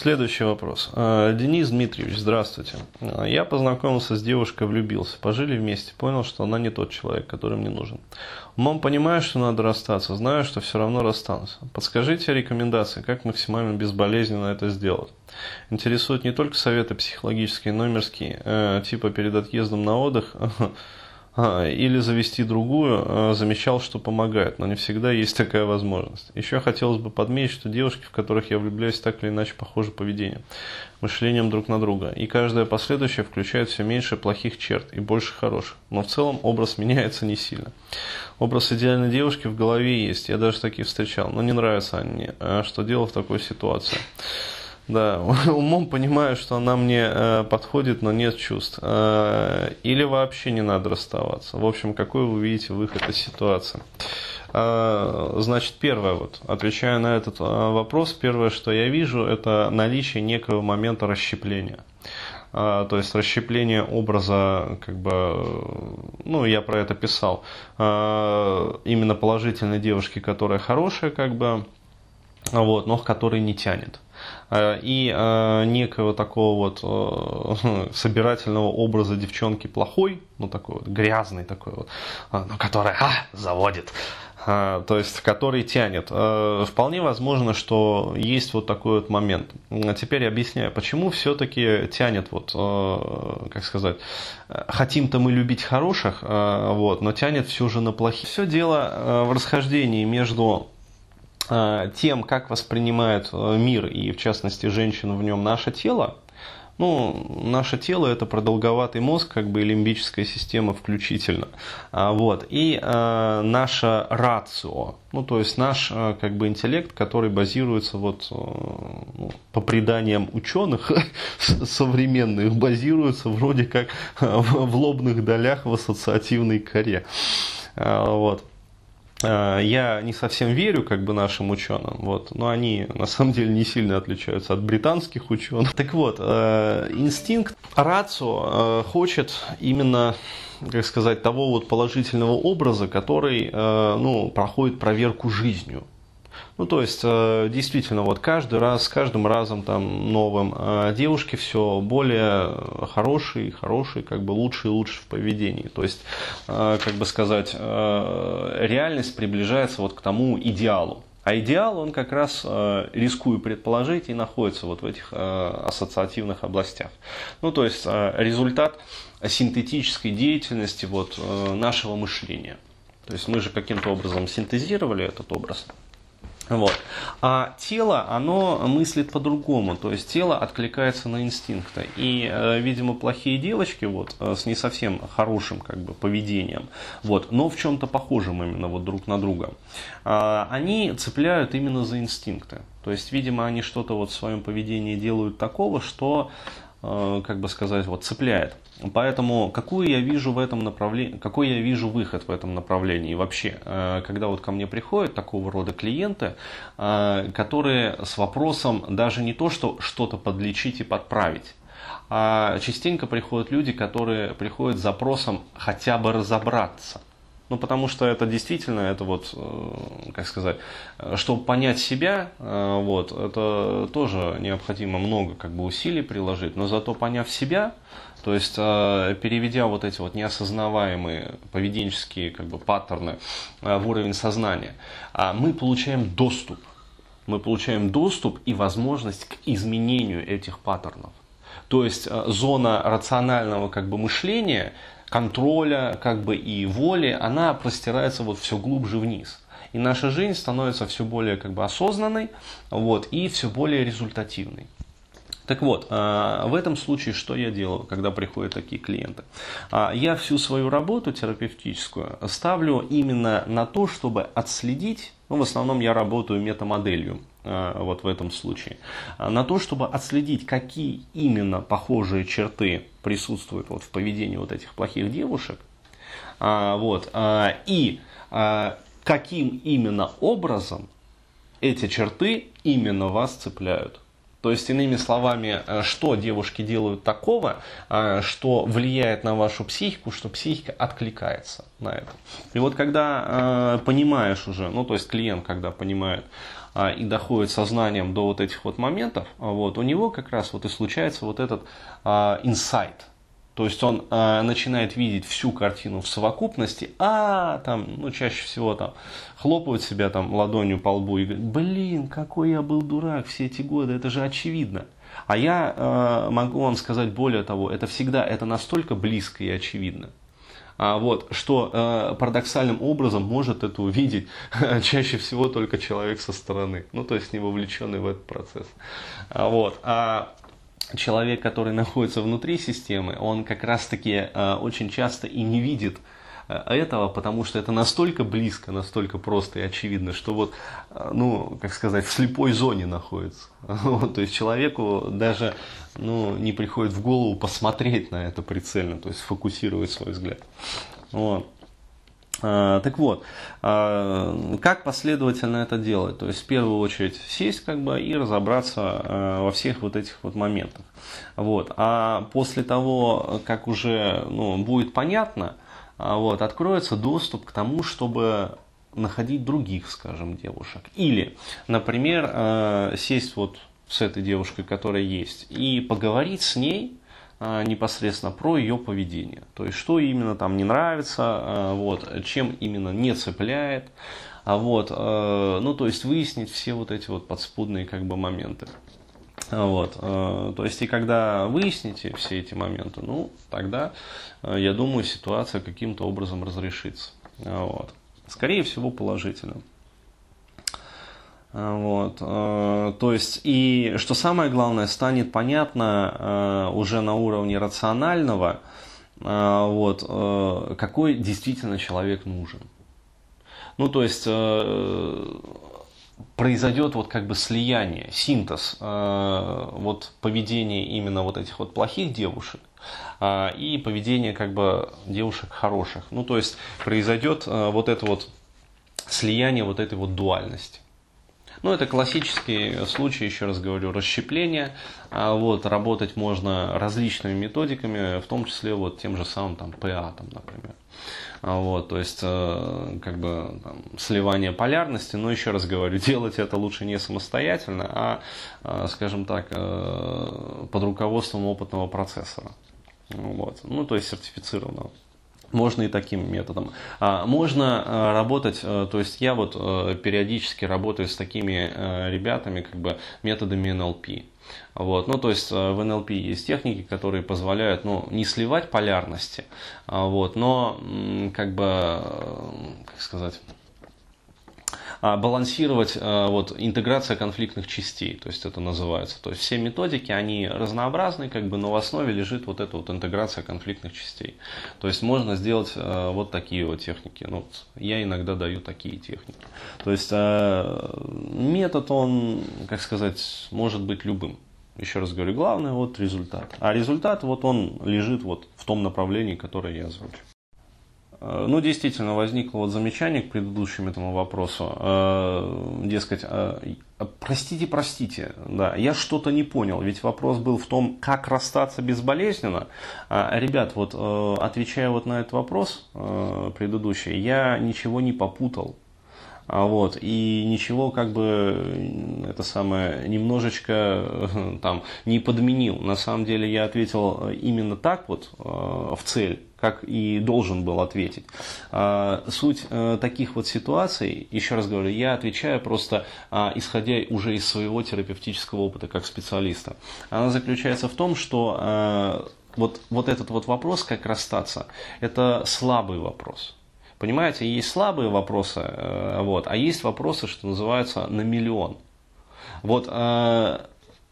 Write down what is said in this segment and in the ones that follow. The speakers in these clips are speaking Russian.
Следующий вопрос. Э, Денис Дмитриевич, здравствуйте. Э, я познакомился с девушкой, влюбился. Пожили вместе, понял, что она не тот человек, который мне нужен. Умом понимаю, что надо расстаться, знаю, что все равно расстанусь. Подскажите рекомендации, как максимально безболезненно это сделать. Интересуют не только советы психологические, но и мирские. Э, типа перед отъездом на отдых или завести другую, а, замечал, что помогает, но не всегда есть такая возможность. Еще хотелось бы подметить, что девушки, в которых я влюбляюсь, так или иначе похожи поведением, мышлением друг на друга, и каждая последующая включает все меньше плохих черт и больше хороших, но в целом образ меняется не сильно. Образ идеальной девушки в голове есть, я даже таких встречал, но не нравятся они мне. А что делать в такой ситуации? Да, умом понимаю, что она мне э, подходит, но нет чувств. Э, или вообще не надо расставаться. В общем, какой вы видите выход из ситуации? Э, значит, первое, вот, отвечая на этот э, вопрос, первое, что я вижу, это наличие некого момента расщепления. Uh, то есть расщепление образа, как бы, ну, я про это писал, uh, именно положительной девушки, которая хорошая, как бы, вот, но который не тянет. Э, и э, некого такого вот э, собирательного образа девчонки плохой, ну такой вот грязный такой вот, ну, который а, заводит, то есть который тянет. Вполне возможно, что есть вот такой вот момент. Теперь объясняю, почему все-таки тянет вот, как сказать, хотим-то мы любить хороших, вот, но тянет все же на плохих. Все дело в расхождении между тем, как воспринимает э, мир и, в частности, женщину в нем наше тело, ну, наше тело это продолговатый мозг, как бы и лимбическая система включительно. А, вот. И э, наша рацио, ну, то есть наш э, как бы интеллект, который базируется вот э, ну, по преданиям ученых современных, базируется вроде как в лобных долях в ассоциативной коре. А, вот. Э, я не совсем верю как бы нашим ученым, вот, но они на самом деле не сильно отличаются от британских ученых. Так вот, э, инстинкт рацио э, хочет именно как сказать, того вот положительного образа, который ну, проходит проверку жизнью. Ну, то есть, э, действительно, вот каждый раз, с каждым разом там новым э, девушки все более хорошие, хорошие, как бы лучше и лучше в поведении. То есть, э, как бы сказать, реальность приближается вот к тому идеалу. А идеал, он как раз, рискую предположить, и находится вот в этих ассоциативных областях. Ну, то есть, результат синтетической деятельности вот нашего мышления. То есть, мы же каким-то образом синтезировали этот образ. Вот. А тело, оно мыслит по-другому, то есть тело откликается на инстинкты. И, э, видимо, плохие девочки вот, э, с не совсем хорошим как бы, поведением, вот, но в чем-то похожим именно вот друг на друга, а, они цепляют именно за инстинкты. То есть, видимо, они что-то вот в своем поведении делают такого, что как бы сказать, вот цепляет. Поэтому какую я вижу в этом направлении, какой я вижу выход в этом направлении вообще, э, когда вот ко мне приходят такого рода клиенты, э, которые с вопросом даже не то, что что-то подлечить и подправить, а частенько приходят люди, которые приходят с запросом хотя бы разобраться. Ну, потому что это действительно, это вот, э, как сказать, чтобы понять себя, э, вот, это тоже необходимо много как бы усилий приложить, но зато поняв себя, то есть э, переведя вот эти вот неосознаваемые поведенческие как бы паттерны в уровень сознания, а мы получаем доступ. Мы получаем доступ и возможность к изменению этих паттернов. То есть зона рационального как бы мышления контроля как бы и воли, она простирается вот все глубже вниз. И наша жизнь становится все более как бы осознанной вот, и все более результативной. Так вот, а, в этом случае что я делаю, когда приходят такие клиенты? А, я всю свою работу терапевтическую ставлю именно на то, чтобы отследить, ну, в основном я работаю метамоделью, вот в этом случае, на то, чтобы отследить, какие именно похожие черты присутствуют вот в поведении вот этих плохих девушек, вот, и каким именно образом эти черты именно вас цепляют. То есть, иными словами, э, что девушки делают такого, э, что влияет на вашу психику, что психика откликается на это. И вот когда э, понимаешь уже, ну то есть клиент, когда понимает, и доходит сознанием до вот этих вот моментов, вот, у него как раз вот и случается вот этот инсайт. То есть он э, начинает видеть всю картину в совокупности, а там, ну, чаще всего там хлопают себя там ладонью по лбу и говорят, блин, какой я был дурак все эти годы, это же очевидно. А я э, могу вам сказать более того, это всегда, это настолько близко и очевидно. А, вот, что э, парадоксальным образом может это увидеть чаще всего только человек со стороны, ну то есть не вовлеченный в этот процесс. А, вот. А человек, который находится внутри системы, он как раз-таки э, очень часто и не видит э, этого, потому что это настолько близко, настолько просто и очевидно, что вот, э, ну, как сказать, в слепой зоне находится. Вот, то есть человеку даже ну, не приходит в голову посмотреть на это прицельно, то есть фокусировать свой взгляд. Вот. А, так вот, а, как последовательно это делать? То есть в первую очередь сесть как бы и разобраться а, во всех вот этих вот моментах. Вот. А после того, как уже ну, будет понятно, вот, откроется доступ к тому, чтобы находить других, скажем, девушек. Или, например, сесть вот с этой девушкой, которая есть, и поговорить с ней непосредственно про ее поведение. То есть, что именно там не нравится, а, вот, чем именно не цепляет. А вот, э, ну, то есть, выяснить все вот эти вот подспудные как бы моменты. Вот, э, то есть, и когда выясните все эти моменты, ну, тогда, э, я думаю, ситуация каким-то образом разрешится. Вот. Скорее всего, положительно. Вот. Э, то есть, и что самое главное, станет понятно э, уже на уровне рационального, э, вот, какой действительно человек нужен. Ну, то есть, произойдет вот как бы слияние, синтез вот поведения именно вот этих вот плохих девушек и поведение как бы девушек хороших. Ну, то есть, произойдет вот это вот слияние вот этой вот дуальности. Ну, это классический случай, еще раз говорю, расщепления. А вот, работать можно различными методиками, в том числе вот тем же самым там, ПА, там, например. А вот, то есть, э, как бы там, сливание полярности, но еще раз говорю, делать это лучше не самостоятельно, а, э, скажем так, э, под руководством опытного процессора. Вот. Ну, то есть сертифицированного. Можно и таким методом. А, можно а, работать, э, то есть я вот э, периодически работаю с такими э, ребятами, как бы методами НЛП. Вот. Ну, то есть в НЛП есть техники, которые позволяют ну, не сливать полярности, а, вот, но как бы, как сказать, балансировать а, вот, интеграция конфликтных частей, то есть это называется. То есть все методики, они разнообразны, как бы, но в основе лежит вот эта вот интеграция конфликтных частей. То есть можно сделать а, вот такие вот техники. Ну, я иногда даю такие техники. То есть метод, он, как сказать, может быть любым. Еще раз говорю, главное вот результат. А результат вот он лежит вот в том направлении, которое я озвучу. Э, ну, действительно, возникло вот замечание к предыдущему этому вопросу. Э, дескать, э, простите, простите, да, я что-то не понял, ведь вопрос был в том, как расстаться безболезненно. Ребят, вот отвечая вот на этот вопрос предыдущий, я ничего не попутал. А вот, и ничего как бы это самое немножечко там не подменил. На самом деле я ответил именно так вот в цель как и должен был ответить. А, суть э, таких вот ситуаций, еще раз говорю, я отвечаю просто а, исходя уже из своего терапевтического опыта как специалиста. Она заключается в том, что э, вот, вот этот вот вопрос, как расстаться, это слабый вопрос. Понимаете, есть слабые вопросы, э, вот, а есть вопросы, что называется, на миллион. Вот э,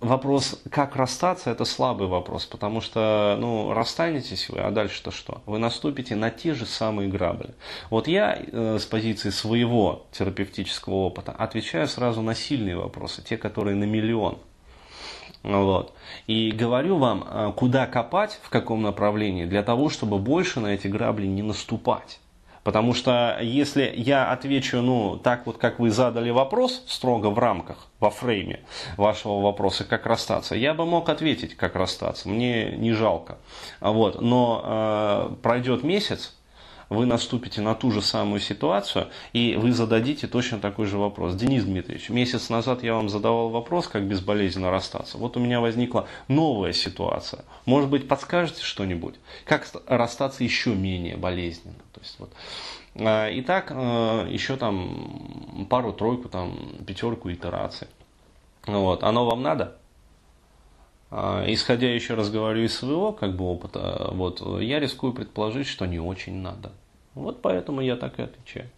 вопрос, как расстаться, это слабый вопрос, потому что, ну, расстанетесь вы, а дальше-то что? Вы наступите на те же самые грабли. Вот я э, с позиции своего терапевтического опыта отвечаю сразу на сильные вопросы, те, которые на миллион. Вот. И говорю вам, куда копать, в каком направлении, для того, чтобы больше на эти грабли не наступать. Потому что если я отвечу, ну, так вот, как вы задали вопрос, строго в рамках, во фрейме вашего вопроса, как расстаться, я бы мог ответить, как расстаться, мне не жалко. Вот. Но э, пройдет месяц, вы наступите на ту же самую ситуацию, и вы зададите точно такой же вопрос. Денис Дмитриевич, месяц назад я вам задавал вопрос, как безболезненно расстаться. Вот у меня возникла новая ситуация. Может быть, подскажете что-нибудь? Как расстаться еще менее болезненно? То есть, вот. А, Итак, э, еще там пару-тройку, там, пятерку итераций. Вот. Оно вам надо? А, исходя, еще раз говорю, из своего как бы, опыта, вот, я рискую предположить, что не очень надо. Вот поэтому я так и отвечаю.